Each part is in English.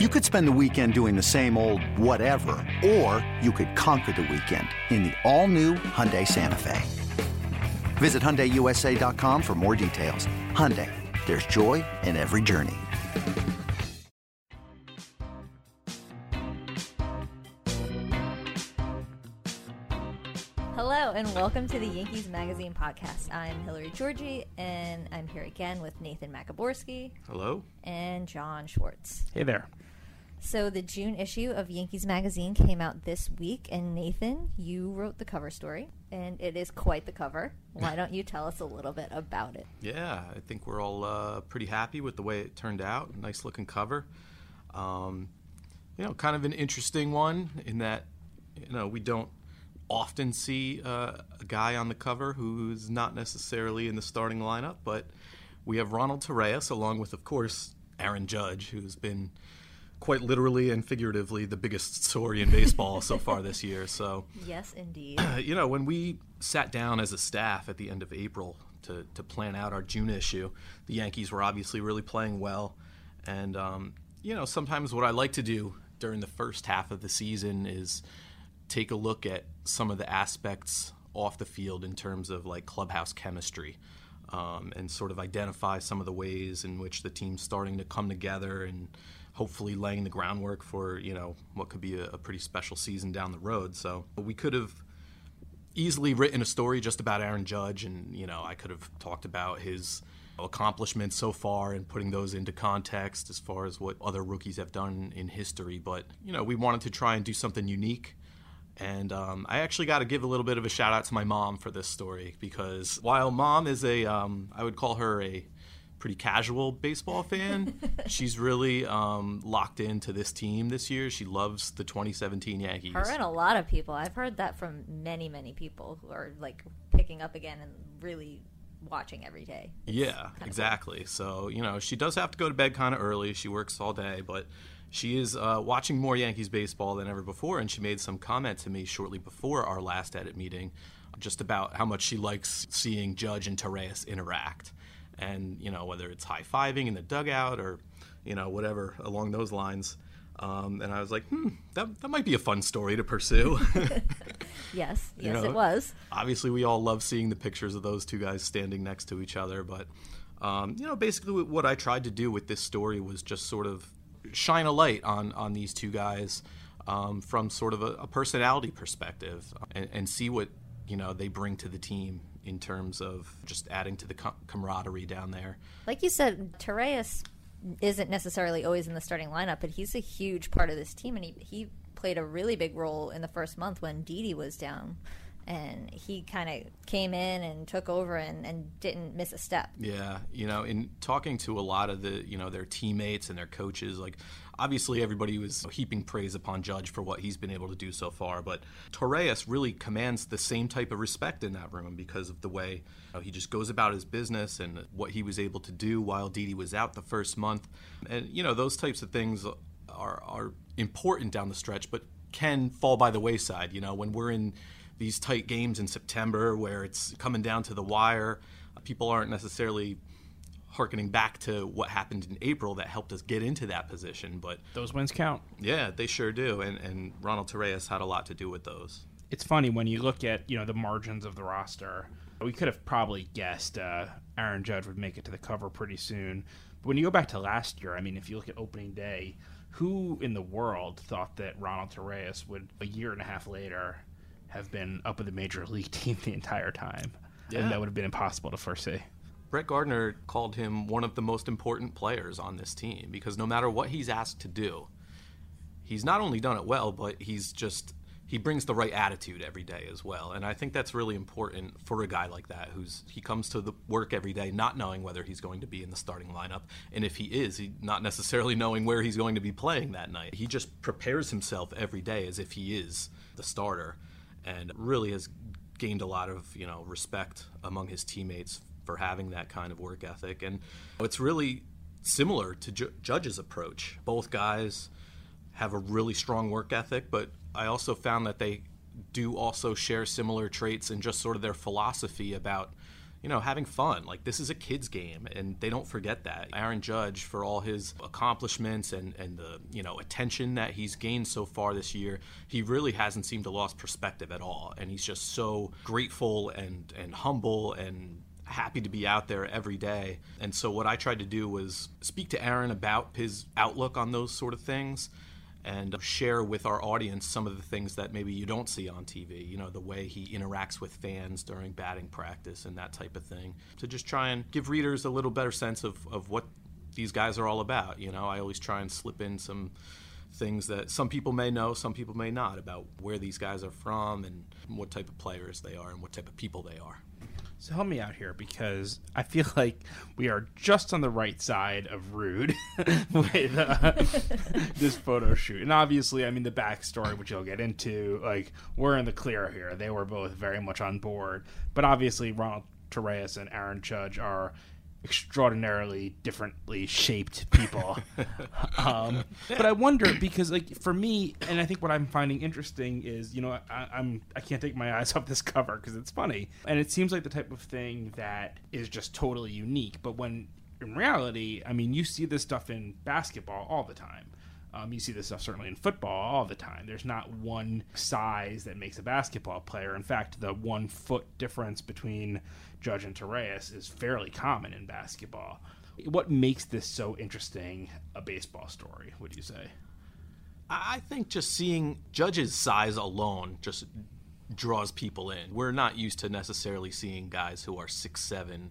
You could spend the weekend doing the same old whatever, or you could conquer the weekend in the all-new Hyundai Santa Fe. Visit HyundaiUSA.com for more details. Hyundai, there's joy in every journey. Hello and welcome to the Yankees Magazine podcast. I'm Hillary Georgie and I'm here again with Nathan Maciborski Hello. and John Schwartz. Hey there. So the June issue of Yankees Magazine came out this week and Nathan, you wrote the cover story and it is quite the cover. Why don't you tell us a little bit about it? Yeah, I think we're all uh, pretty happy with the way it turned out. Nice looking cover. Um, you know, kind of an interesting one in that you know we don't often see uh, a guy on the cover who's not necessarily in the starting lineup, but we have Ronald Torreyes along with, of course, Aaron Judge, who's been quite literally and figuratively the biggest story in baseball so far this year. So. Yes, indeed. you know, when we sat down as a staff at the end of April to, to plan out our June issue, the Yankees were obviously really playing well. And, um, you know, sometimes what I like to do during the first half of the season is take a look at some of the aspects off the field in terms of like clubhouse chemistry. Um, and sort of identify some of the ways in which the team's starting to come together and hopefully laying the groundwork for you know what could be a, a pretty special season down the road. So we could have easily written a story just about Aaron Judge, and you know I could have talked about his accomplishments so far and putting those into context as far as what other rookies have done in history. But you know we wanted to try and do something unique. And um, I actually got to give a little bit of a shout out to my mom for this story because while mom is a, um, I would call her a pretty casual baseball fan. She's really um, locked into this team this year. She loves the 2017 Yankees. Her and a lot of people. I've heard that from many, many people who are like picking up again and really watching every day. It's yeah, exactly. So, you know, she does have to go to bed kind of early. She works all day, but she is uh, watching more Yankees baseball than ever before. And she made some comment to me shortly before our last edit meeting just about how much she likes seeing Judge and Torreyes interact and you know whether it's high fiving in the dugout or you know whatever along those lines. Um, and I was like, hmm, that, that might be a fun story to pursue. yes, yes, know, it was. Obviously, we all love seeing the pictures of those two guys standing next to each other. But, um, you know, basically what I tried to do with this story was just sort of shine a light on, on these two guys um, from sort of a, a personality perspective and, and see what, you know, they bring to the team in terms of just adding to the com- camaraderie down there. Like you said, Torreyes isn't necessarily always in the starting lineup, but he's a huge part of this team, and he, he played a really big role in the first month when Didi was down. And he kind of came in and took over and, and didn't miss a step. Yeah, you know, in talking to a lot of the, you know, their teammates and their coaches, like obviously everybody was heaping praise upon Judge for what he's been able to do so far, but Torreyes really commands the same type of respect in that room because of the way you know, he just goes about his business and what he was able to do while Didi was out the first month. And, you know, those types of things are, are important down the stretch, but can fall by the wayside. You know, when we're in these tight games in September where it's coming down to the wire, people aren't necessarily harkening back to what happened in April that helped us get into that position. But those wins count. Yeah, they sure do. And, and Ronald Torreyes had a lot to do with those. It's funny when you look at you know the margins of the roster. We could have probably guessed uh, Aaron Judge would make it to the cover pretty soon. But when you go back to last year, I mean, if you look at opening day, who in the world thought that Ronald Torreyes would a year and a half later have been up with the major league team the entire time? Yeah. And that would have been impossible to foresee. Brett Gardner called him one of the most important players on this team because no matter what he's asked to do, he's not only done it well, but he's just he brings the right attitude every day as well. And I think that's really important for a guy like that who's he comes to the work every day not knowing whether he's going to be in the starting lineup and if he is, he not necessarily knowing where he's going to be playing that night. He just prepares himself every day as if he is the starter and really has gained a lot of, you know, respect among his teammates for having that kind of work ethic. And it's really similar to Ju- Judge's approach. Both guys have a really strong work ethic, but I also found that they do also share similar traits and just sort of their philosophy about you know, having fun. Like this is a kids game and they don't forget that. Aaron Judge for all his accomplishments and and the, you know, attention that he's gained so far this year, he really hasn't seemed to lost perspective at all and he's just so grateful and and humble and happy to be out there every day. And so what I tried to do was speak to Aaron about his outlook on those sort of things and share with our audience some of the things that maybe you don't see on TV. You know, the way he interacts with fans during batting practice and that type of thing. To just try and give readers a little better sense of, of what these guys are all about. You know, I always try and slip in some things that some people may know, some people may not, about where these guys are from and what type of players they are and what type of people they are. So help me out here because I feel like we are just on the right side of rude with uh, this photo shoot. And obviously, I mean, the backstory, which you'll get into, like, we're in the clear here. They were both very much on board. But obviously, Ronald Torreyes and Aaron Judge are extraordinarily differently shaped people. um, but I wonder because, like, for me, and I think what I'm finding interesting is, you know, I, I'm I can't take my eyes off this cover because it's funny, and it seems like the type of thing that is just totally unique. But when in reality, I mean, you see this stuff in basketball all the time. Um, you see this stuff certainly in football all the time. There's not one size that makes a basketball player. In fact, the one foot difference between Judge and Torreyes is fairly common in basketball. What makes this so interesting a baseball story, would you say? I think just seeing Judge's size alone just draws people in. We're not used to necessarily seeing guys who are 6'7,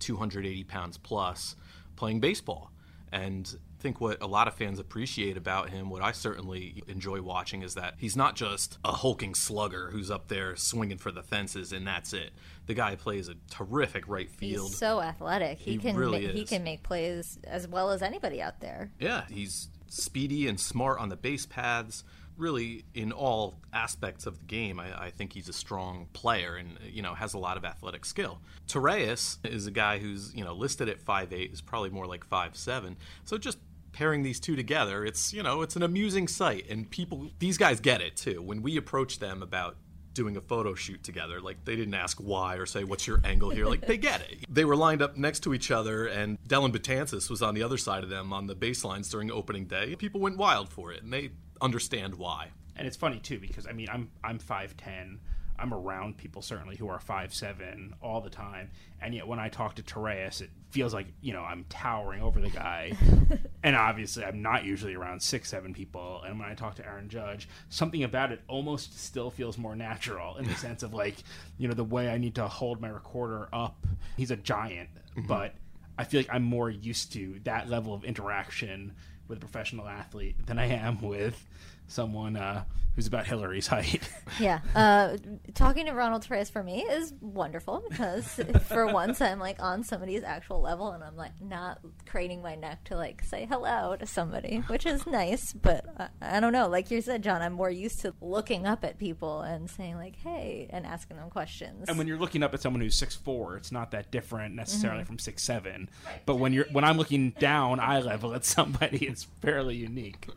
280 pounds plus playing baseball. And think what a lot of fans appreciate about him, what I certainly enjoy watching, is that he's not just a hulking slugger who's up there swinging for the fences and that's it. The guy plays a terrific right field. He's so athletic. He, He can really ma- he can make plays as well as anybody out there. Yeah, he's speedy and smart on the base paths. Really, in all aspects of the game, I, I think he's a strong player and you know has a lot of athletic skill. Torreyes is a guy who's you know listed at 5'8", is probably more like 5'7". So just pairing these two together, it's you know it's an amusing sight, and people these guys get it too. When we approach them about doing a photo shoot together. Like they didn't ask why or say what's your angle here. Like they get it. They were lined up next to each other, and Dellin Betances was on the other side of them on the baselines during opening day. People went wild for it, and they understand why. And it's funny too because I mean I'm I'm five ten. I'm around people certainly who are five seven all the time, and yet when I talk to Torreyes, it feels like you know I'm towering over the guy. and obviously, I'm not usually around six seven people. And when I talk to Aaron Judge, something about it almost still feels more natural in the sense of like you know the way I need to hold my recorder up. He's a giant, mm-hmm. but I feel like I'm more used to that level of interaction with a professional athlete than I am with someone uh, who's about Hillary's height. Yeah. Uh, talking to Ronald Torreyes for me is wonderful because for once I'm like on somebody's actual level and I'm like not craning my neck to like say hello to somebody, which is nice. But I, I don't know. Like you said, John, I'm more used to looking up at people and saying like, "Hey," and asking them questions. and when you're looking up at someone who's six four, it's not that different necessarily from six seven. But when you're when I'm looking down eye level at somebody, it's fairly unique.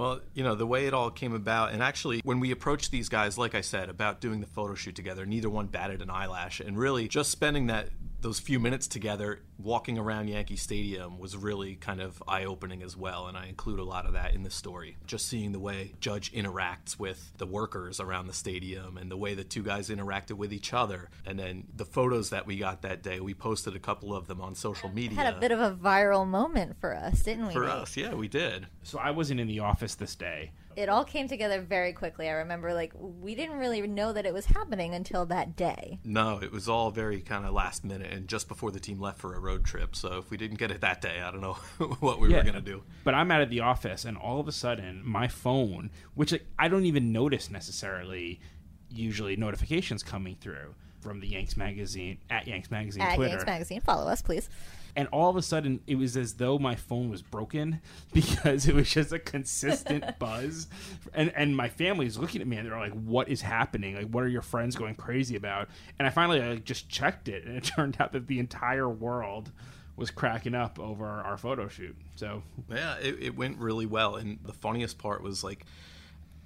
Well, you know, the way it all came about, and actually, when we approached these guys, like I said, about doing the photo shoot together, neither one batted an eyelash. And really, just spending that those few minutes together walking around Yankee Stadium was really kind of eye opening as well. And I include a lot of that in the story. Just seeing the way Judge interacts with the workers around the stadium and the way the two guys interacted with each other. And then the photos that we got that day, we posted a couple of them on social media. had a bit of a viral moment for us, didn't we? for Nate? us. Yeah, we did. So I wasn't in the office this day. It all came together very quickly. I remember like we didn't really know that it was happening until that day. No, it was all very kind of last minute and just before the team left for a road trip. So if we didn't get it that day, I don't know what we were going to do. But I'm out of the office, and all of a sudden, my phone, which like, I don't even notice necessarily, usually notifications coming through from the Yanks magazine at Yanks magazine At Twitter. Yanks Magazine, follow us, please. And all of a sudden it was as though my phone was broken because it was just a consistent buzz. And and my family is looking at me and they're like what is happening? Like what are your friends going crazy about? And i finally like, just checked it and it turned out that the entire world was cracking up over our photo shoot. So Yeah, it, it went really well. And the funniest part was like,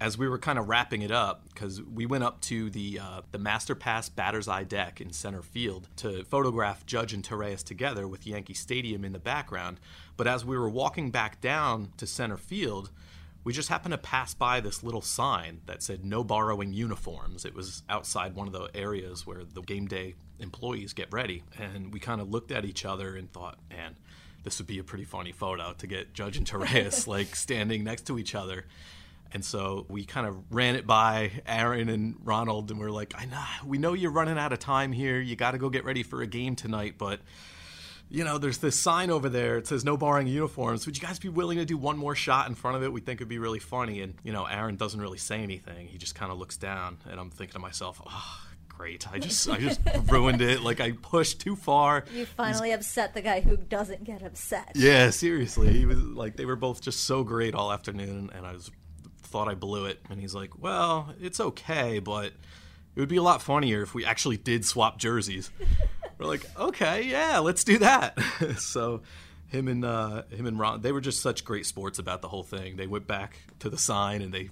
as we were kind of wrapping it up, because we went up to the uh, the Master Pass Batter's Eye deck in center field to photograph Judge and Torreyes together with Yankee Stadium in the background. But as we were walking back down to center field, we just happened to pass by this little sign that said no borrowing uniforms. It was outside one of the areas where the game day employees get ready. And we kind of looked at each other and thought, man, this would be a pretty funny photo to get Judge and Torreyes like standing next to each other. And so we kind of ran it by Aaron and Ronald, and we're like, I know, we know you're running out of time here. You got to go get ready for a game tonight, but you know, there's this sign over there. It says no borrowing uniforms. Would you guys be willing to do one more shot in front of it? We think it'd be really funny. And, you know, Aaron doesn't really say anything. He just kind of looks down. And I'm thinking to myself, oh, great. I just, I just ruined it. Like I pushed too far. You finally He's... upset the guy who doesn't get upset. Yeah, seriously. He was like, they were both just so great all afternoon. And I was, thought I blew it. And he's like, well, it's okay, but it would be a lot funnier if we actually did swap jerseys. We're like, okay, yeah, let's do that. so him and uh, him and Ron, they were just such great sports about the whole thing. They went back to the sign and they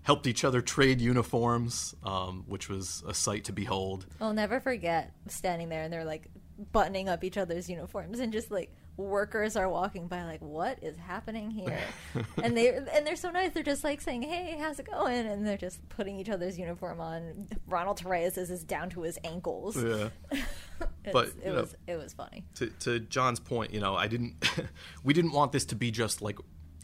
helped each other trade uniforms, um, which was a sight to behold. I'll never forget standing there and they're like buttoning up each other's uniforms and just like workers are walking by like what is happening here? And they and they're so nice. They're just like saying hey how's it going? And they're just putting each other's uniform on. Ronald Torreyes is down to his ankles. Yeah. But it was it was funny. to, to john's point you know i didn't we didn't want this to be just like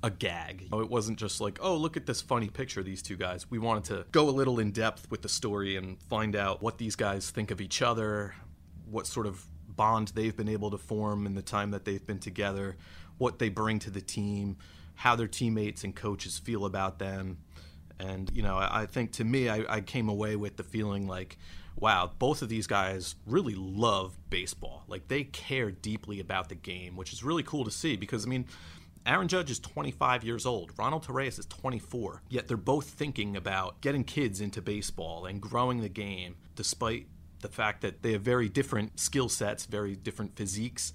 a gag. It wasn't just like, oh, look at this funny picture of these two guys. We wanted to go a little in depth with the story and find out what these guys think of each other, what sort of bond they've been able to form in the time that they've been together, what they bring to the team, how their teammates and coaches feel about them. And, you know, I, think to me, I, I came away with the feeling like, wow, both of these guys really love baseball. Like they care deeply about the game, which is really cool to see because, I mean, Aaron Judge is 25 years old. Ronald Torreyes is 24. Yet they're both thinking about getting kids into baseball and growing the game despite the fact that they have very different skill sets, very different physiques,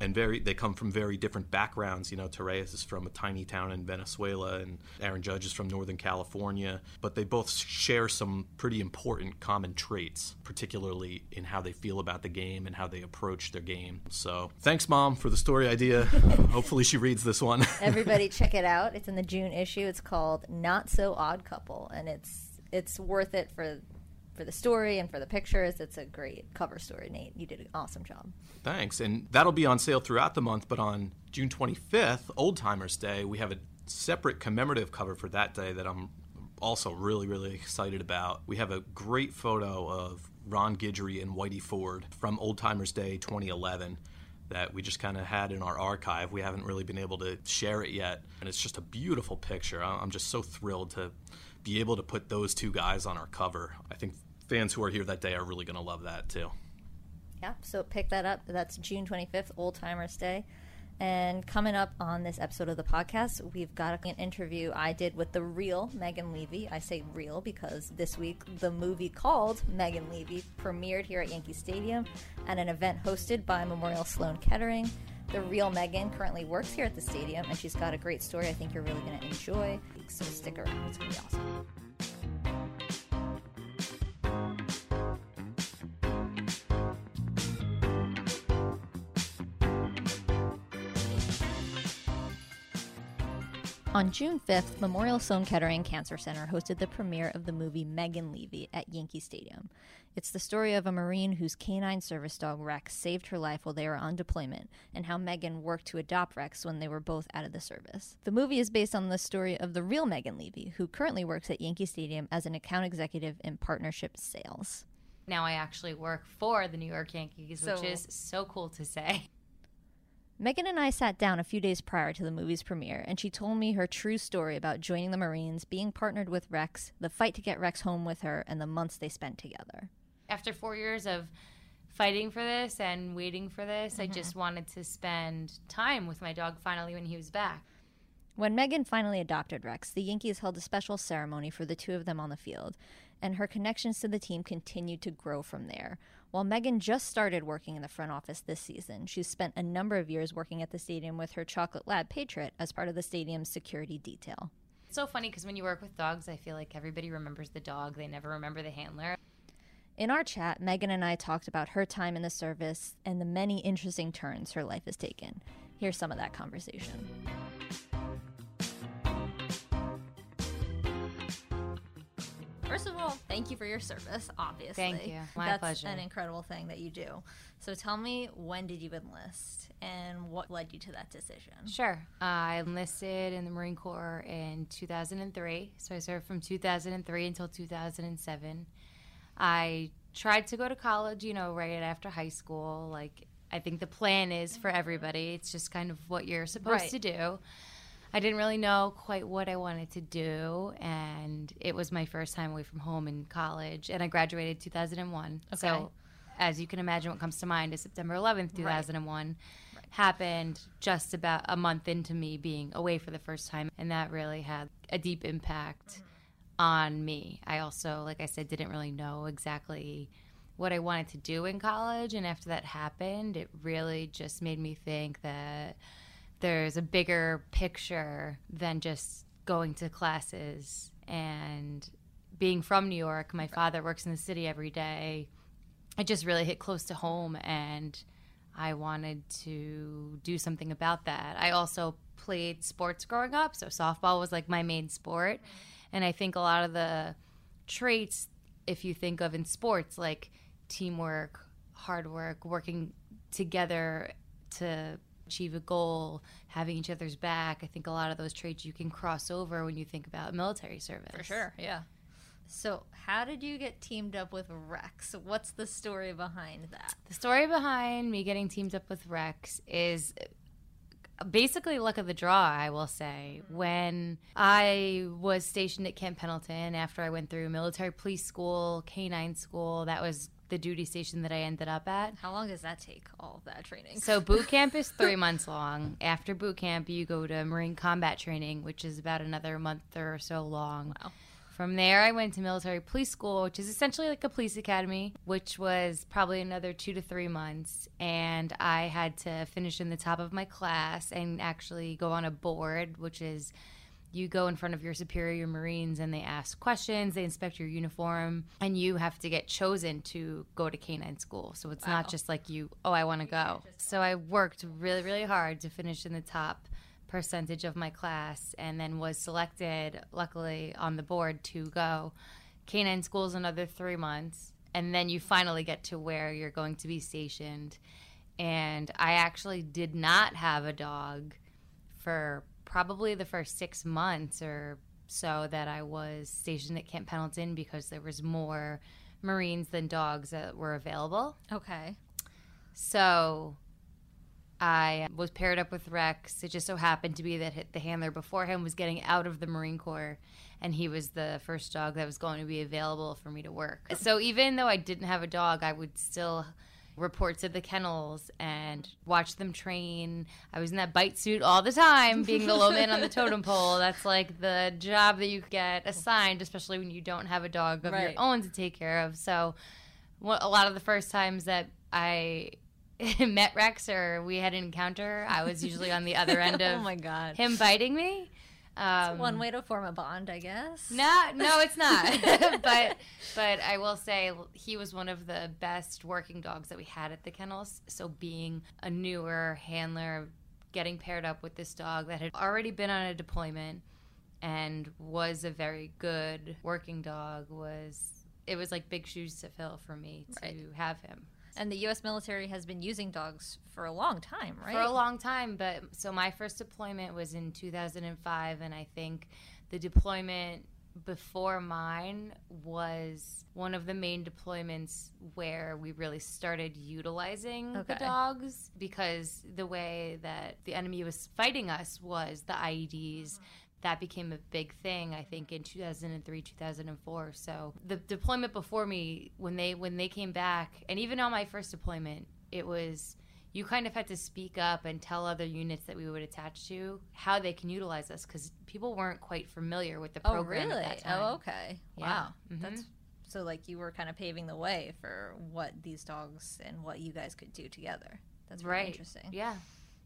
and very they come from very different backgrounds. You know, Torreyes is from a tiny town in Venezuela, and Aaron Judge is from Northern California. But they both share some pretty important common traits, particularly in how they feel about the game and how they approach their game. So, thanks, Mom, for the story idea. Hopefully, she reads this one. Everybody, check it out. It's in the June issue. It's called Not So Odd Couple, and it's it's worth it for for the story and for the pictures. It's a great cover story, Nate. You did an awesome job. Thanks. And that'll be on sale throughout the month, but on June 25th, Old Timers Day, we have a separate commemorative cover for that day that I'm also really, really excited about. We have a great photo of Ron Guidry and Whitey Ford from Old Timers Day 2011 that we just kind of had in our archive. We haven't really been able to share it yet, and it's just a beautiful picture. I'm just so thrilled to be able to put those two guys on our cover. I think fans who are here that day are really going to love that too. Yeah, so pick that up. That's June 25th, Old Timers Day. And coming up on this episode of the podcast, we've got an interview I did with the real Megan Leavey. I say real because this week the movie called Megan Leavey premiered here at Yankee Stadium at an event hosted by Memorial Sloan Kettering. The real Megan currently works here at the stadium, and she's got a great story I think you're really going to enjoy. So stick around, it's going to be awesome. On June 5th, Memorial Sloan Kettering Cancer Center hosted the premiere of the movie Megan Leavey at Yankee Stadium. It's the story of a Marine whose canine service dog Rex saved her life while they were on deployment, and how Megan worked to adopt Rex when they were both out of the service. The movie is based on the story of the real Megan Leavey, who currently works at Yankee Stadium as an account executive in partnership sales. Now I actually work for the New York Yankees, so, which is so cool to say. Megan and I sat down a few days prior to the movie's premiere, and she told me her true story about joining the Marines, being partnered with Rex, the fight to get Rex home with her, and the months they spent together. After four years of fighting for this and waiting for this, mm-hmm. I just wanted to spend time with my dog finally when he was back. When Megan finally adopted Rex, the Yankees held a special ceremony for the two of them on the field, and her connections to the team continued to grow from there. While Megan just started working in the front office this season, she's spent a number of years working at the stadium with her chocolate lab Patriot as part of the stadium's security detail. It's so funny because when you work with dogs, I feel like everybody remembers the dog. They never remember the handler. In our chat, Megan and I talked about her time in the service and the many interesting turns her life has taken. Here's some of that conversation. First of all, thank you for your service, obviously. Thank you. My That's pleasure. an incredible thing that you do. So tell me, when did you enlist and what led you to that decision? Sure. Uh, I enlisted in the Marine Corps in 2003. So I served from 2003 until 2007. I tried to go to college, you know, right after high school. Like, I think the plan is for everybody. It's just kind of what you're supposed Right. to do. I didn't really know quite what I wanted to do, and it was my first time away from home in college, and I graduated 2001. Okay. So, as you can imagine, what comes to mind is September 11th, 2001 happened just about a month into me being away for the first time, and that really had a deep impact on me. I also, like I said, didn't really know exactly what I wanted to do in college, and after that happened, it really just made me think that there's a bigger picture than just going to classes and being from New York. My father works in the city every day. It just really hit close to home, and I wanted to do something about that. I also played sports growing up, so softball was like my main sport. And I think a lot of the traits, if you think of in sports, like teamwork, hard work, working together to achieve a goal, having each other's back, I think a lot of those traits you can cross over when you think about military service. For sure, yeah. So, how did you get teamed up with Rex? What's the story behind that? The story behind me getting teamed up with Rex is basically luck of the draw, I will say. When I was stationed at Camp Pendleton after I went through military police school, canine school, that was the duty station that I ended up at. How long does that take, all that training? So boot camp is three months long. After boot camp, you go to Marine combat training, which is about another month or so long. Wow. From there, I went to military police school, which is essentially like a police academy, which was probably another two to three months. And I had to finish in the top of my class and actually go on a board, which is you go in front of your superior Marines and they ask questions, they inspect your uniform, and you have to get chosen to go to canine school. So it's not just like you, oh, I want to go. So I worked really, really hard to finish in the top percentage of my class and then was selected, luckily, on the board to go. Canine school is another three months. And then you finally get to where you're going to be stationed. And I actually did not have a dog for probably the first six months or so that I was stationed at Camp Pendleton because there was more Marines than dogs that were available. okay. So I was paired up with Rex. It just so happened to be that the handler before him was getting out of the Marine Corps, and he was the first dog that was going to be available for me to work. So even though I didn't have a dog, I would still report to the kennels and watch them train. I was in that bite suit all the time, being the low man on the totem pole. That's like the job that you get assigned, especially when you don't have a dog of Right. your own to take care of. So a lot of the first times that I met Rex or we had an encounter, I was usually on the other end oh of oh my god. him biting me. Um, One way to form a bond, I guess. no, no, it's not. but but I will say he was one of the best working dogs that we had at the kennels. So being a newer handler, getting paired up with this dog that had already been on a deployment and was a very good working dog was it was like big shoes to fill for me to Right. have him. And the U.S. military has been using dogs for a long time, right? for a long time. But so my first deployment was in 2005, and I think the deployment before mine was one of the main deployments where we really started utilizing the dogs because the way that the enemy was fighting us was the IEDs. Mm-hmm. That became a big thing, I think, in 2003, 2004. So the deployment before me, when they when they came back, and even on my first deployment, it was you kind of had to speak up and tell other units that we would attach to how they can utilize us because people weren't quite familiar with the program. oh, really? at that time. Oh, okay. Yeah. Wow. Mhm. That's so like you were kind of paving the way for what these dogs and what you guys could do together. That's very right. interesting. Yeah.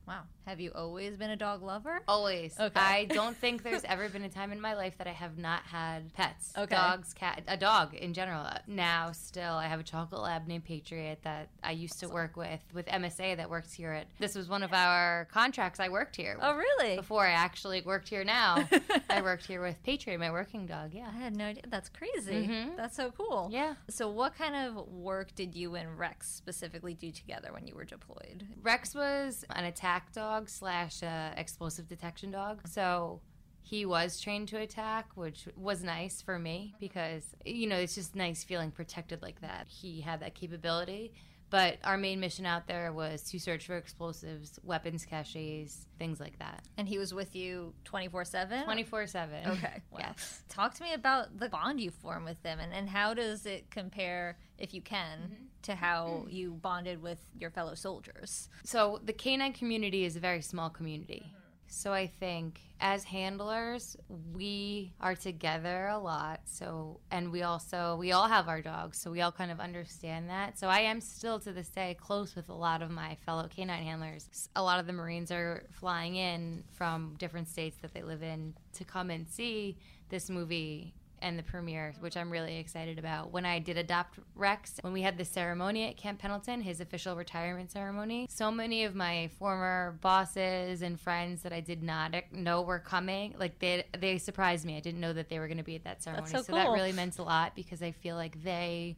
Wow. Have you always been a dog lover? Always. Okay. I don't think there's ever been a time in my life that I have not had pets. Okay. Dogs, cat, a dog in general. Now, still, I have a chocolate lab named Patriot that I used to work with with MSA that works here at. This was one of our contracts. I worked here. Oh, really? Before I actually worked here now, I worked here with Patriot, my working dog. Yeah. I had no idea. That's crazy. Mhm. That's so cool. Yeah. So, what kind of work did you and Rex specifically do together when you were deployed? Rex was an attack dog slash uh, explosive detection dog. So he was trained to attack, which was nice for me because, you know, it's just nice feeling protected like that. He had that capability. But our main mission out there was to search for explosives, weapons caches, things like that. And he was with you 24 7? 24 7. Okay. Wow. Yes. Talk to me about the bond you form with them and, and how does it compare, if you can, Mm-hmm. To how mm. you bonded with your fellow soldiers? So the canine community is a very small community. Mm-hmm. So I think as handlers, we are together a lot. So and we also we all have our dogs, so we all kind of understand that. So I am still to this day close with a lot of my fellow canine handlers. A lot of the Marines are flying in from different states that they live in to come and see this movie and the premiere, which I'm really excited about. When I did adopt Rex, when we had the ceremony at Camp Pendleton, his official retirement ceremony, so many of my former bosses and friends that I did not know were coming, like they they surprised me. I didn't know that they were going to be at that ceremony. so that cool. really meant a lot because I feel like they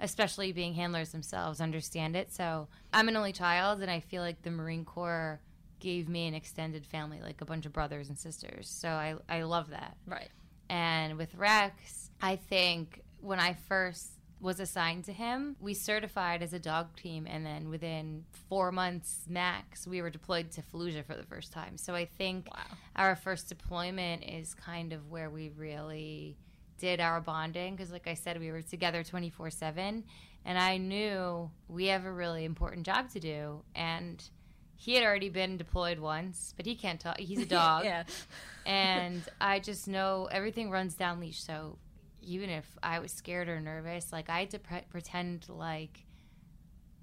especially being handlers themselves understand it. So, I'm an only child and I feel like the Marine Corps gave me an extended family, like a bunch of brothers and sisters. So I, I love that. Right. And with Rex, I think when I first was assigned to him, we certified as a dog team, and then within four months max, we were deployed to Fallujah for the first time. So I think Wow. our first deployment is kind of where we really did our bonding because, like I said, we were together 24 7, and I knew we have a really important job to do. And he had already been deployed once, but he can't talk. He's a dog yeah. and I just know everything runs down leash. So even if I was scared or nervous, like I had to pre- pretend like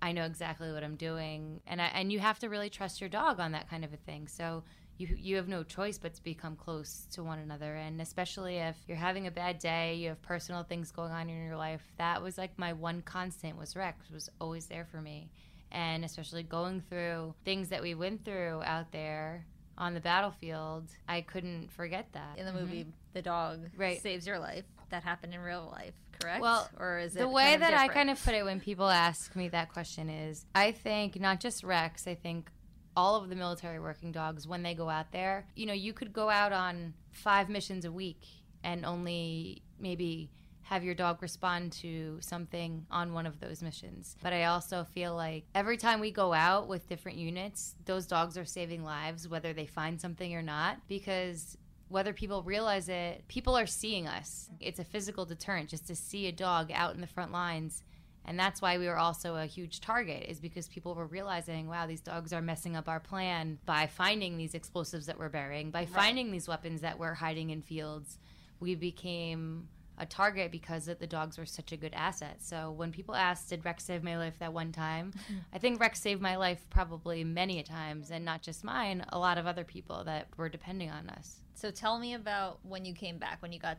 I know exactly what I'm doing, and I, and you have to really trust your dog on that kind of a thing. So. You, you have no choice but to become close to one another and especially if you're having a bad day you have personal things going on in your life that was like my one constant was rex was always there for me and especially going through things that we went through out there on the battlefield, I couldn't forget that. In the movie, the dog Mm-hmm. Right. saves your life. That happened in real life, correct? Well, or is it the way kind of that I kind of put it when people ask me that question is I think not just Rex, I think all of the military working dogs, when they go out there, you know, you could go out on five missions a week and only maybe have your dog respond to something on one of those missions. But I also feel like every time we go out with different units, those dogs are saving lives, whether they find something or not, because whether people realize it, people are seeing us. It's a physical deterrent just to see a dog out in the front lines. And that's why we were also a huge target, is because people were realizing, wow, these dogs are messing up our plan by finding these explosives that we're burying, by finding these weapons that we're hiding in fields. We became a target because the dogs were such a good asset. So when people ask, did Rex save my life that one time? I think Rex saved my life probably many a times, and not just mine, a lot of other people that were depending on us. So tell me about when you came back, when you got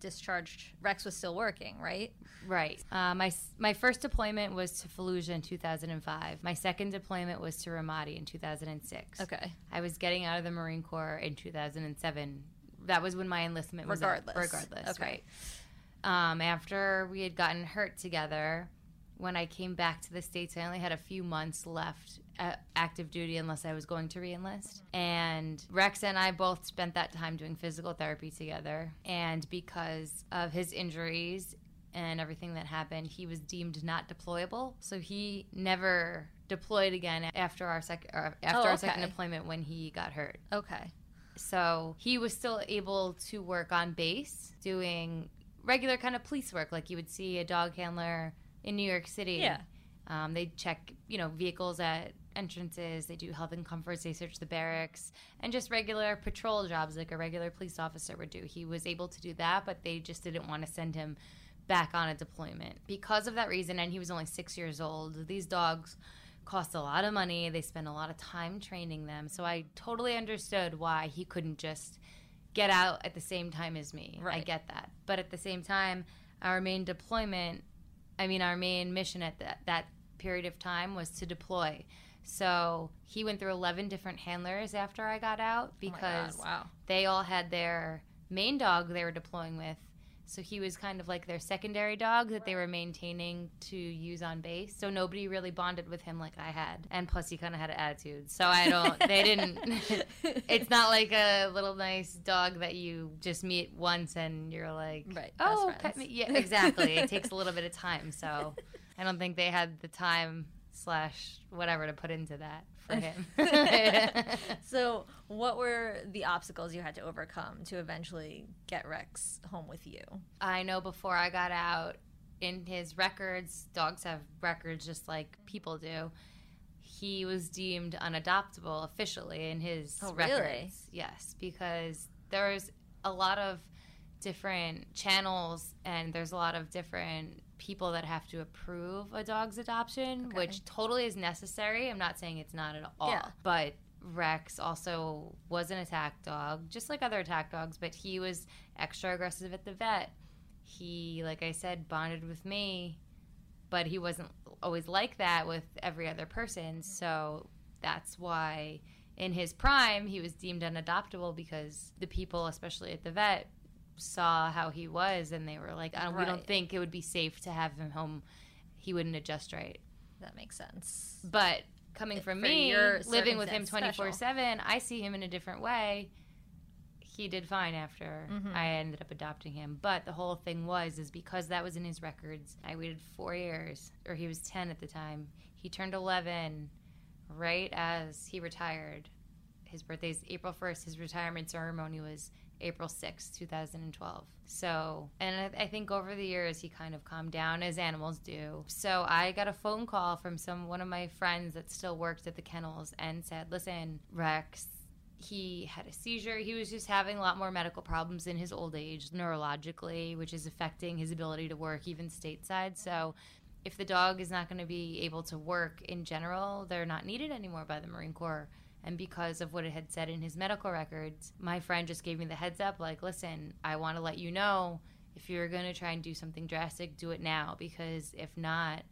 discharged. Rex was still working, right? Right. Uh, my my first deployment was to Fallujah in 2005. My second deployment was to Ramadi in 2006. Okay. I was getting out of the Marine Corps in 2007. That was when my enlistment was up. Regardless. Regardless, Okay. right. Um, after we had gotten hurt together, when I came back to the States, I only had a few months left at active duty unless I was going to reenlist. And Rex and I both spent that time doing physical therapy together. And because of his injuries and everything that happened, he was deemed not deployable. So he never deployed again after our, sec- or after Oh, our second deployment when he got hurt. Okay. So he was still able to work on base, doing regular kind of police work, like you would see a dog handler in New York City. Yeah. Um, they check, you know, vehicles at entrances. They do health and comforts. They search the barracks and just regular patrol jobs like a regular police officer would do. He was able to do that, but they just didn't want to send him back on a deployment because of that reason. And he was only six years old. These dogs cost a lot of money. They spend a lot of time training them. So I totally understood why he couldn't just get out at the same time as me. I get that. But at the same time, our main deployment, I mean, our main mission at that, that period of time was to deploy. So he went through 11 different handlers after I got out oh because wow. they all had their main dog they were deploying with. So he was kind of like their secondary dog that they were maintaining to use on base. So nobody really bonded with him like I had. And plus he kind of had an attitude. So I don't they didn't it's not like a little nice dog that you just meet once and you're like, Right, "Oh, pet me." Yeah, exactly. it takes a little bit of time. So I don't think they had the time slash whatever to put into that for him. So, what were the obstacles you had to overcome to eventually get Rex home with you? I know before I got out, in his records, dogs have records just like people do. He was deemed unadoptable officially in his Oh, really? records. Yes, because there's a lot of different channels and there's a lot of different people that have to approve a dog's adoption, Okay. which totally is necessary. I'm not saying it's not at all. Yeah. But Rex also was an attack dog, just like other attack dogs, but he was extra aggressive at the vet. He, like I said, bonded with me, but he wasn't always like that with every other person. Mm-hmm. So that's why in his prime he was deemed unadoptable because the people, especially at the vet, saw how he was and they were like, I don't, we don't think it would be safe to have him home. He wouldn't adjust right. That makes sense. But coming from For me, living with him 24 7, I see him in a different way. He did fine after Mm-hmm. I ended up adopting him. But the whole thing was, is because that was in his records, I waited four years, or he was 10 at the time. He turned 11 right as he retired. His birthday's April 1st. His retirement ceremony was April 6th, 2012. So, and I, I think over the years he kind of calmed down as animals do. So I got a phone call from some one of my friends that still worked at the kennels and said, "Listen, Rex, he had a seizure. He was just having a lot more medical problems in his old age, neurologically, which is affecting his ability to work even stateside. So." If the dog is not going to be able to work in general, they're not needed anymore by the Marine Corps. And because of what it had said in his medical records, my friend just gave me the heads up like, listen, I want to let you know if you're going to try and do something drastic, do it now. Because if not,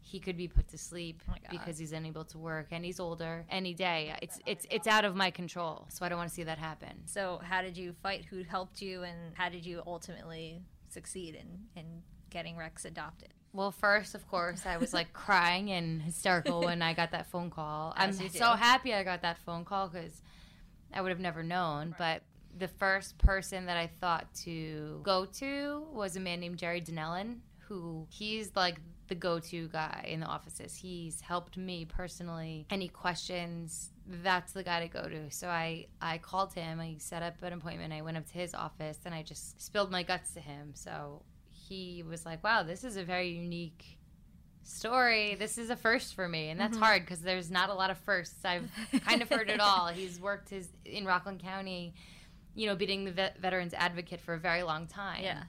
he could be put to sleep Oh because he's unable to work and he's older any day. It's it's it's out of my control. So I don't want to see that happen. So, how did you fight? Who helped you, and how did you ultimately succeed in in getting Rex adopted? Well, first, of course, I was like crying and hysterical when I got that phone call. I'm so do. happy I got that phone call because I would have never known. But the first person that I thought to go to was a man named Jerry Donnellan, who he's like the go-to guy in the offices. He's helped me personally. Any questions, that's the guy to go to. So I I called him. I set up an appointment. I went up to his office and I just spilled my guts to him. So he was like, "Wow, this is a very unique story. This is a first for me, and that's mm-hmm. hard because there's not a lot of firsts. I've kind of heard it all. He's worked his in Rockland County, you know, being the vet, veterans advocate for a very long time. Yeah.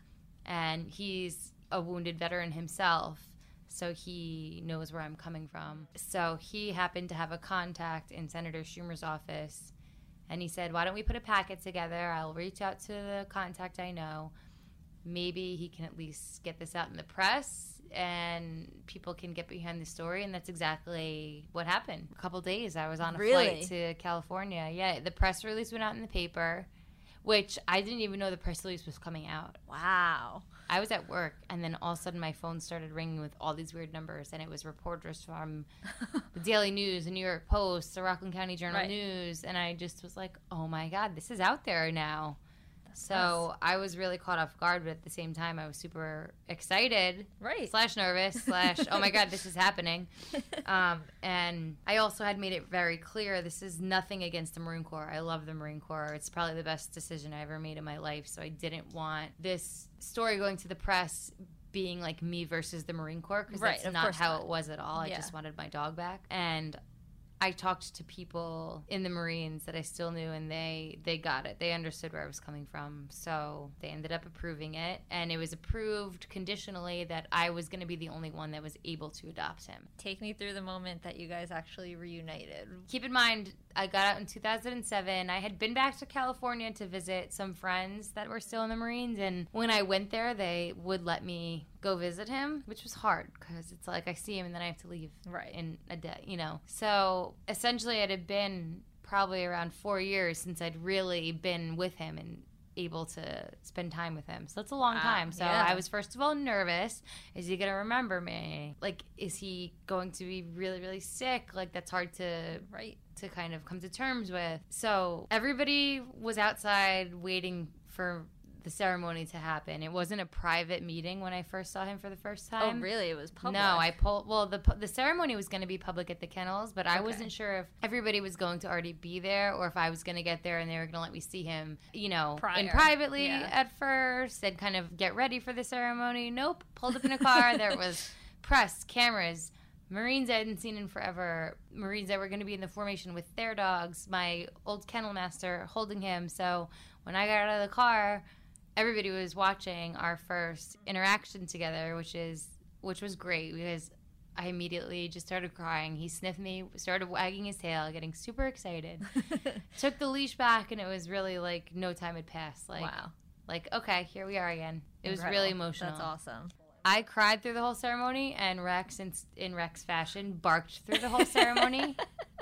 and he's a wounded veteran himself. So he knows where I'm coming from. So he happened to have a contact in Senator Schumer's office, and he said, "Why don't we put a packet together? I'll reach out to the contact I know. Maybe he can at least get this out in the press, and people can get behind the story." And that's exactly what happened. A couple days, I was on a Really? flight to California. Yeah, the press release went out in the paper, which I didn't even know the press release was coming out. Wow. I was at work, and then all of a sudden my phone started ringing with all these weird numbers, and it was reporters from the Daily News, the New York Post, the Rockland County Journal Right. News, and I just was like, "Oh my God, this is out there now." So I was really caught off guard, but at the same time, I was super excited, Right. Slash nervous, slash oh my God, this is happening. Um, and I also had made it very clear this is nothing against the Marine Corps. I love the Marine Corps. It's probably the best decision I ever made in my life. So I didn't want this story going to the press being like me versus the Marine Corps because Right, that's not how not. it was at all. I just wanted my dog back. And I talked to people in the Marines that I still knew, and they they got it. They understood where I was coming from, so they ended up approving it, and it was approved conditionally that I was going to be the only one that was able to adopt him. Take me through the moment that you guys actually reunited. Keep in mind, I got out in 2007. I had been back to California to visit some friends that were still in the Marines, and when I went there, they would let me go visit him, which was hard because it's like I see him and then I have to leave Right. in a day, you know. So essentially, it had been probably around four years since I'd really been with him and able to spend time with him. So that's a long Wow, time. So yeah. I was first of all nervous. Is he going to remember me? Like, is he going to be really, really sick? Like, that's hard to Right. to kind of come to terms with. So everybody was outside waiting for the ceremony to happen. It wasn't a private meeting when I first saw him for the first time. Oh, time. really? It was public. No, I pulled. Well, the the ceremony was going to be public at the kennels, but I Okay. wasn't sure if everybody was going to already be there or if I was going to get there and they were going to let me see him, you know, in Prior. privately Yeah. at first and kind of get ready for the ceremony. Nope, pulled up in a car. there was press, cameras. Marines I hadn't seen in forever. Marines that were going to be in the formation with their dogs. My old kennel master holding him. So when I got out of the car, everybody was watching our first interaction together, which is which was great because I immediately just started crying. He sniffed me, started wagging his tail, getting super excited. Took the leash back, and it was really like no time had passed. Like, wow. like okay, here we are again. It was really emotional. That's awesome. I cried through the whole ceremony, and Rex, in, in Rex fashion, barked through the whole ceremony.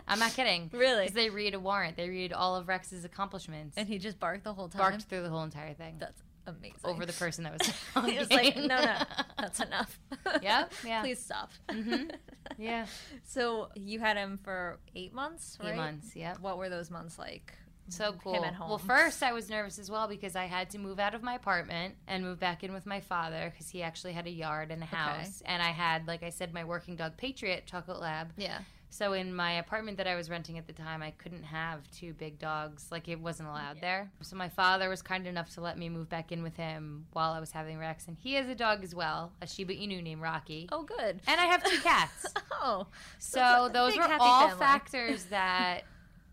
I'm not kidding. Really? Because they read a warrant. They read all of Rex's accomplishments. And he just barked the whole time. barked through the whole entire thing That's amazing. over the person that was. he was like, no, no, that's enough. Yep, yeah. Please stop. Mm-hmm. yeah, So you had him for eight months, eight months. Yeah. What were those months like? So cool. Well, first I was nervous as well because I had to move out of my apartment and move back in with my father because he actually had a yard and a house, and I had, like I said, my working dog Patriot Chocolate Lab. Yeah. So in my apartment that I was renting at the time, I couldn't have two big dogs. Like it wasn't allowed there. So my father was kind enough to let me move back in with him while I was having Rex, and he has a dog as well, a Shiba Inu named Rocky. Oh, good. And I have two cats. Oh, So those were all family. factors that,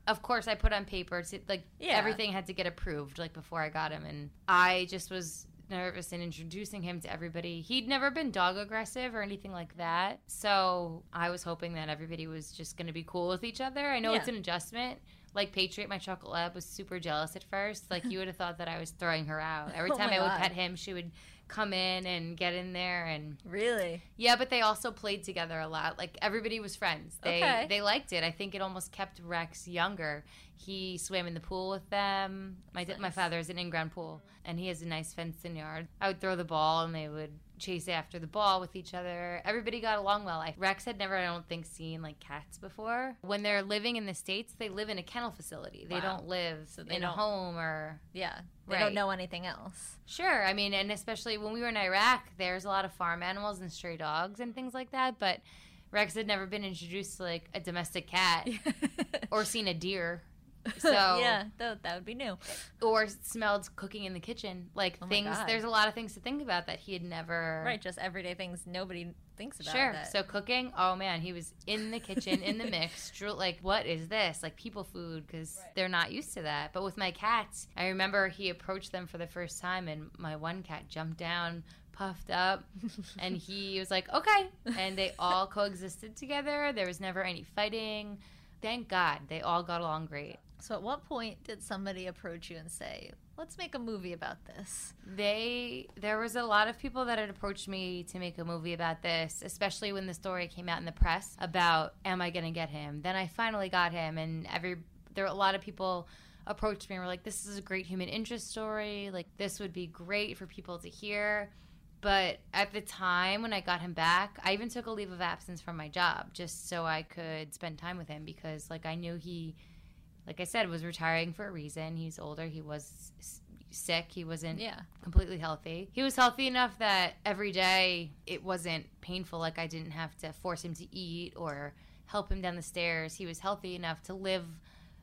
of course, I put on paper. To, like Yeah. everything had to get approved, like before I got him, and I just was nervous in introducing him to everybody. He'd never been dog aggressive or anything like that, so I was hoping that everybody was just going to be cool with each other. I know it's an adjustment. Like Patriot, my chocolate lab was super jealous at first. Like you would have thought that I was throwing her out. Every Oh time my I would God. pet him, she would come in and get in there and really? yeah, but they also played together a lot. Like everybody was friends. They Okay. they liked it. I think it almost kept Rex younger. He swam in the pool with them. My my father has an in-ground pool, and he has a nice fenced-in yard. I would throw the ball, and they would chase after the ball with each other. Everybody got along well. I, Rex had never, I don't think, seen like cats before. When they're living in the states, they live in a kennel facility. They Wow. don't live they in a don't- home or Yeah. They Right. don't know anything else. Sure. I mean, and especially when we were in Iraq, there's a lot of farm animals and stray dogs and things like that. But Rex had never been introduced to like a domestic cat or seen a deer. So yeah, that, that would be new. or smelled cooking in the kitchen. Like Oh things God. there's a lot of things to think about that he had never Right, just everyday things nobody thinks about. Sure. that- So cooking, oh man, he was in the kitchen, in the mix. Drew, like, what is this? Like people food because they're not used to that. But with my cats, I remember he approached them for the first time, and my one cat jumped down, puffed up, and he was like, okay. And they all coexisted together. There was never any fighting. Thank God, they all got along great. So at what point did somebody approach you and say, "Let's make a movie about this"? They there was a lot of people that had approached me to make a movie about this, especially when the story came out in the press about am I going to get him? Then I finally got him and every there were a lot of people approached me and were like this is a great human interest story, like this would be great for people to hear. But at the time when I got him back, I even took a leave of absence from my job just so I could spend time with him because like I knew he like I said was retiring for a reason. He's older, he was sick, he wasn't Yeah. completely healthy. He was healthy enough that every day it wasn't painful. Like I didn't have to force him to eat or help him down the stairs. He was healthy enough to live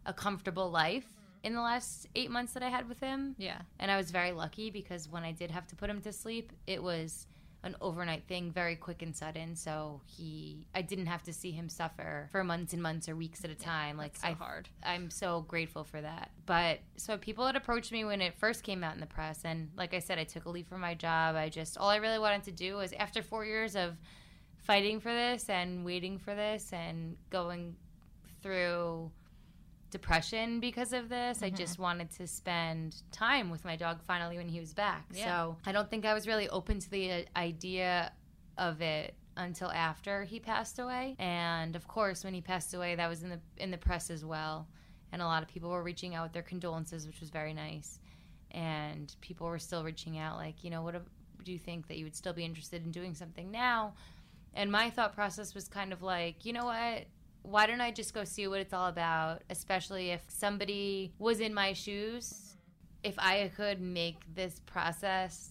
a comfortable life mm-hmm. in the last eight months that I had with him. Yeah. And I was very lucky because when I did have to put him to sleep, it was an overnight thing, very quick and sudden. So he, I didn't have to see him suffer for months and months or weeks at a time. like so I, hard. I'm so grateful for that. But so people had approached me when it first came out in the press, and like I said, I took a leave from my job. I just all I really wanted to do was after four years of fighting for this and waiting for this and going through depression because of this. I just wanted to spend time with my dog finally when he was back. Yeah. So I don't think I was really open to the uh, idea of it until after he passed away. And of course, when he passed away, that was in the in the press as well. And a lot of people were reaching out with their condolences, which was very nice. And people were still reaching out, like, you know, what do you think that you would still be interested in doing something now? And my thought process was kind of like, you know what? Why don't I just go see what it's all about? Especially if somebody was in my shoes, mm-hmm. if I could make this process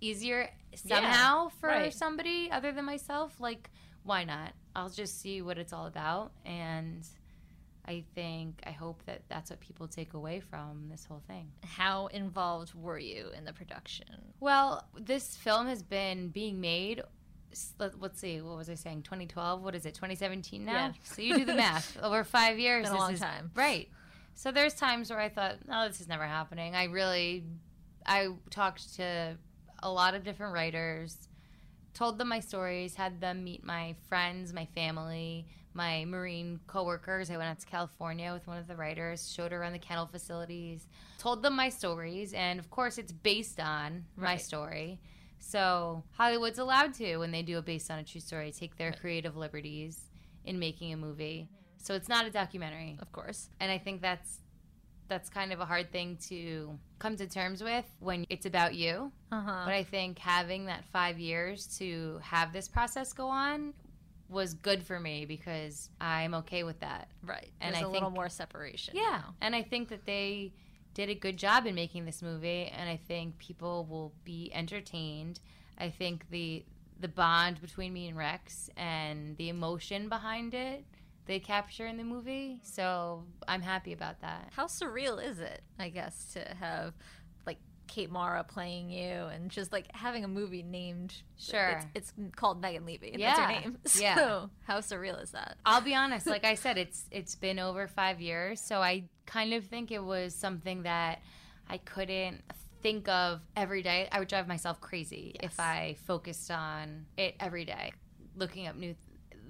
easier somehow for right. somebody other than myself, like, why not? I'll just see what it's all about. And I think, I hope that that's what people take away from this whole thing. How involved were you in the production? Well, this film has been being made. Let's see, what was I saying? 2012. What is it? 2017 now. Yeah. So you do the math. Over five years, a long is- time. right? So there's times where I thought, no, this is never happening. I really, I talked to a lot of different writers, told them my stories, had them meet my friends, my family, my marine coworkers. I went out to California with one of the writers, showed her around the kennel facilities, told them my stories, and of course, it's based on my story. So Hollywood's allowed to, when they do it based on a true story, take their creative liberties in making a movie. So it's not a documentary Of course. and I think that's that's kind of a hard thing to come to terms with when it's about you. Uh-huh. But I think having that five years to have this process go on was good for me because I'm okay with that. Right. And There's I a little more separation. Yeah, now. and I think that they did a good job in making this movie, and I think people will be entertained. I think the the bond between me and Rex and the emotion behind it they capture in the movie. So I'm happy about that. How surreal is it, I guess, to have Kate Mara playing you and just like having a movie named Sure. It's, it's called Megan Leavey. Yeah. That's her name. So Yeah. how surreal is that? I'll be honest, like I said, it's it's been over five years, so I kind of think it was something that I couldn't think of every day. I would drive myself crazy if I focused on it every day, looking up new,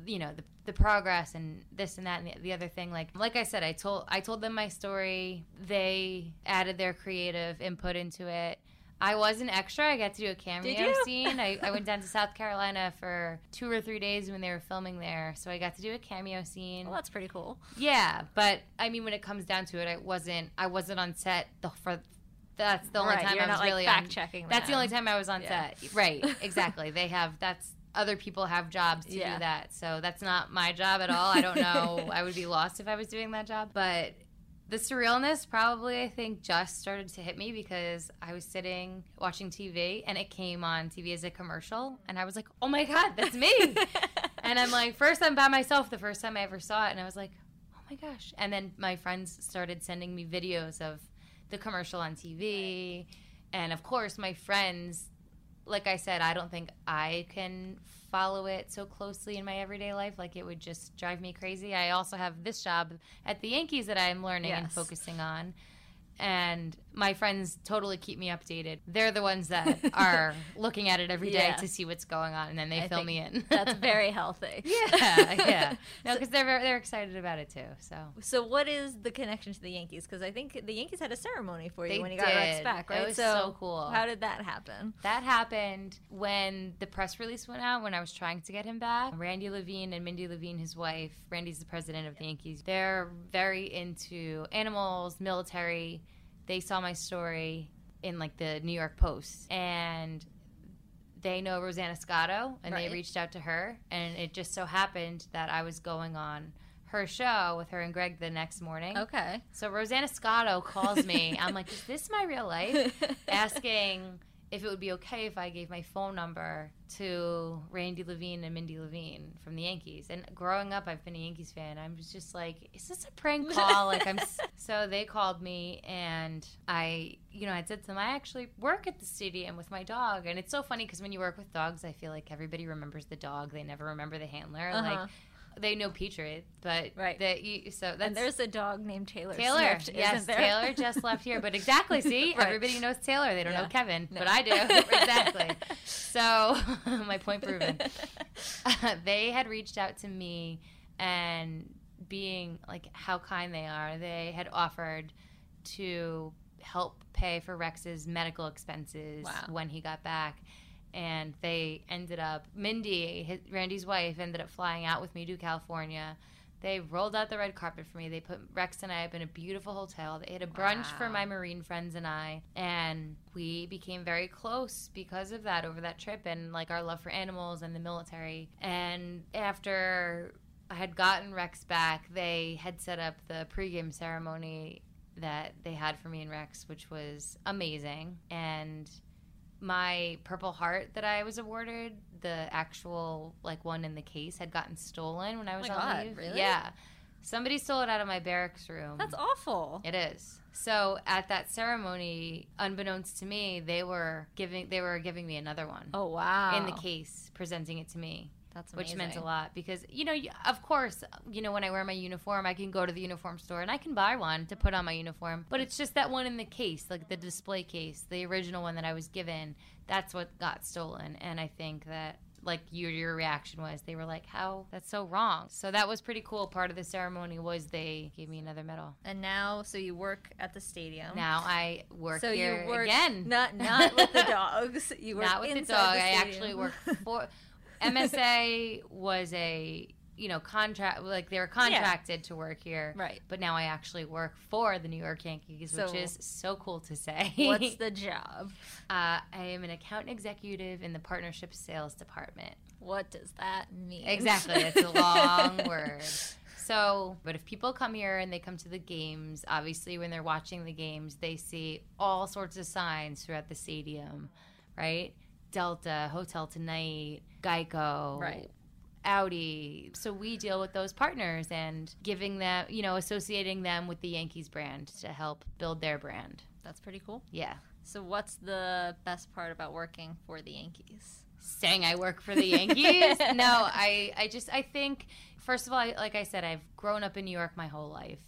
you know, the, the progress and this and that and the, the other thing. Like like I said, I told I told them my story. They added their creative input into it. I was an extra. I got to do a cameo scene. I, I went down to South Carolina for two or three days when they were filming there. So I got to do a cameo scene. Well, that's pretty cool. Yeah, but I mean, when it comes down to it, I wasn't. I wasn't on set the, for. That's the only Right, time I was not, like, really fact-checking on. That's the only time I was on Yeah. set. Right, exactly. they have. That's other people have jobs to Yeah. do that. So that's not my job at all. I don't know. I would be lost if I was doing that job. But the surrealness probably I think just started to hit me because I was sitting watching TV and it came on TV as a commercial and I was like, "Oh my god, that's me." and I'm like, first I'm by myself the first time I ever saw it and I was like, "Oh my gosh." And then my friends started sending me videos of the commercial on TV and of course my friends like I said, I don't think I can follow it so closely in my everyday life. Like it would just drive me crazy. I also have this job at the Yankees that I'm learning and focusing on. And my friends totally keep me updated. They're the ones that are looking at it every day Yeah. to see what's going on, and then they I fill me in. That's very healthy. yeah, yeah. No, because they're very- they're excited about it too. So So, what is the connection to the Yankees? Because I think the Yankees had a ceremony for you They when you got Rex did. back, It right? was so cool. How did that happen? That happened when the press release went out when I was trying to get him back. Randy Levine and Mindy Levine, his wife, Randy's the president of the Yankees. They're very into animals, military. They saw my story in like the New York Post and they know Rosanna Scotto and they reached out to her and it just so happened that I was going on her show with her and Greg the next morning. Okay. So Rosanna Scotto calls me. I'm like, is this my real life? Asking if it would be okay if I gave my phone number to Randy Levine and Mindy Levine from the Yankees. And growing up, I've been a Yankees fan. I was just like, is this a prank call? like I'm. s- So they called me, and I, you know, I said to them, I actually work at the stadium with my dog, and it's so funny because when you work with dogs, I feel like everybody remembers the dog. They never remember the handler. Uh-huh. Like they know Patriot, but Right. that you, so that's And there's a dog named Taylor. Taylor. Swift, yes, isn't there? Taylor just left here. But exactly, see, Right. everybody knows Taylor. They don't Yeah. know Kevin, No. but I do. exactly. So my point proven. Uh, they had reached out to me and being like how kind they are, they had offered to help pay for Rex's medical expenses Wow. when he got back. And they ended up, Mindy, his, Randy's wife, ended up flying out with me to California. They rolled out the red carpet for me. They put Rex and I up in a beautiful hotel. They had a brunch for my Marine friends and I. And we became very close because of that over that trip and like our love for animals and the military. And after I had gotten Rex back, they had set up the pregame ceremony that they had for me and Rex, which was amazing. And my Purple Heart that I was awarded, the actual like one in the case, had gotten stolen when I oh was my on God, leave. really? Yeah, somebody stole it out of my barracks room. That's awful. It is. So at that ceremony, unbeknownst to me, they were giving they were giving me another one Oh wow. in the case, presenting it to me That's which amazing. meant a lot because you know of course you know when i wear my uniform i can go to the uniform store and i can buy one to put on my uniform but it's just that one in the case like the display case the original one that i was given that's what got stolen and i think that like your your reaction was they were like how that's so wrong so that was pretty cool part of the ceremony was they gave me another medal And now, so you work at the stadium. now i work so here you work again not not with the dogs. You work not with the dog. the I actually work for MSA was a you know contract like they were contracted to work here, Right. But now I actually work for the New York Yankees, So- which is so cool to say. What's the job? uh, I am an account executive in the partnership sales department. What does that mean? Exactly, it's a long word. So, but if people come here and they come to the games, obviously when they're watching the games, they see all sorts of signs throughout the stadium, right? Delta, Hotel Tonight, Geico, Right. Audi. So we deal with those partners and giving them, you know, associating them with the Yankees brand to help build their brand. That's pretty cool. Yeah. So, what's the best part about working for the Yankees? saying I work for the Yankees. no, I, I just, I think, first of all, I, like I said, I've grown up in New York my whole life.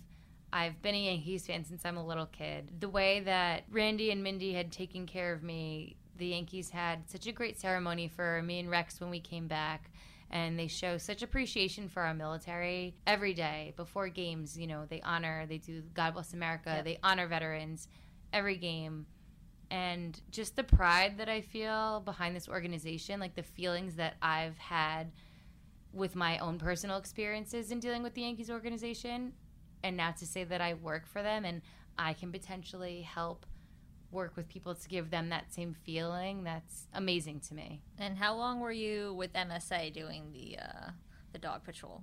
I've been a Yankees fan since I'm a little kid. The way that Randy and Mindy had taken care of me, the Yankees had such a great ceremony for me and Rex when we came back. And they show such appreciation for our military every day before games. You know, they honor, they do God Bless America, Yep. they honor veterans every game and just the pride that I feel behind this organization, like the feelings that I've had with my own personal experiences in dealing with the Yankees organization, and now to say that I work for them and I can potentially help work with people to give them that same feeling, that's amazing to me. And how long were you with MSA doing the uh, the dog patrol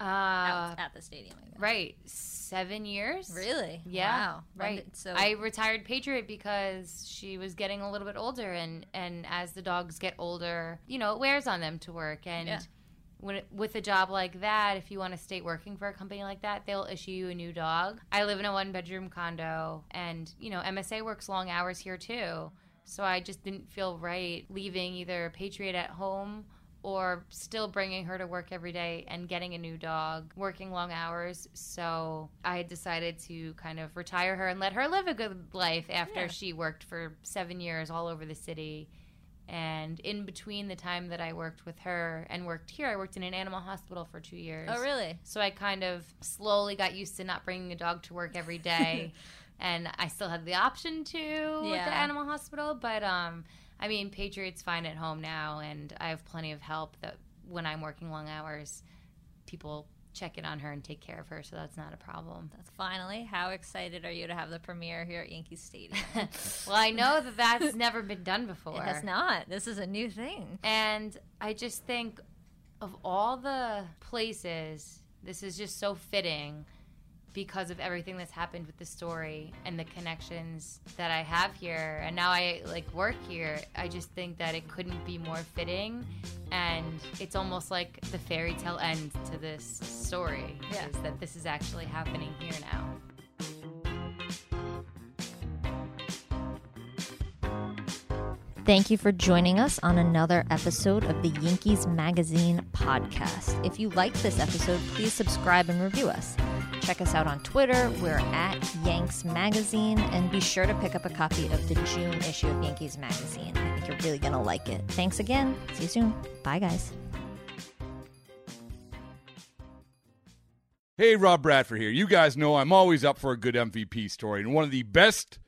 Uh, out at the stadium? Right, seven years. Really? Yeah, Wow. Right. did- so I retired Patriot because she was getting a little bit older, and and as the dogs get older, you know, it wears on them to work. And Yeah. When it, with a job like that, if you want to stay working for a company like that, they'll issue you a new dog. I live in a one bedroom condo, and you know, MSA works long hours here too. So I just didn't feel right leaving either Patriot at home or still bringing her to work every day and getting a new dog, working long hours. So I decided to kind of retire her and let her live a good life after Yeah. she worked for seven years all over the city. And in between the time that I worked with her and worked here, I worked in an animal hospital for two years. Oh, really? So I kind of slowly got used to not bringing a dog to work every day. and I still had the option to with the animal hospital, but um I mean Patriot's fine at home now and I have plenty of help that when I'm working long hours, people check in on her and take care of her, so that's not a problem. That's finally. How excited are you to have the premiere here at Yankee Stadium? well, I know that that's never been done before. it has not. This is a new thing. And I just think of all the places, this is just so fitting because of everything that's happened with the story and the connections that I have here and now I like work here I just think that it couldn't be more fitting and it's almost like the fairy tale end to this story Yeah. is that this is actually happening here now Thank you for joining us on another episode of the Yankees Magazine podcast. If you liked this episode, please subscribe and review us. Check us out on Twitter. We're at Yanks Magazine. And be sure to pick up a copy of the June issue of Yankees Magazine. I think you're really going to like it. Thanks again. See you soon. Bye, guys. Hey, Rob Bradford here. You guys know I'm always up for a good MVP story, and one of the best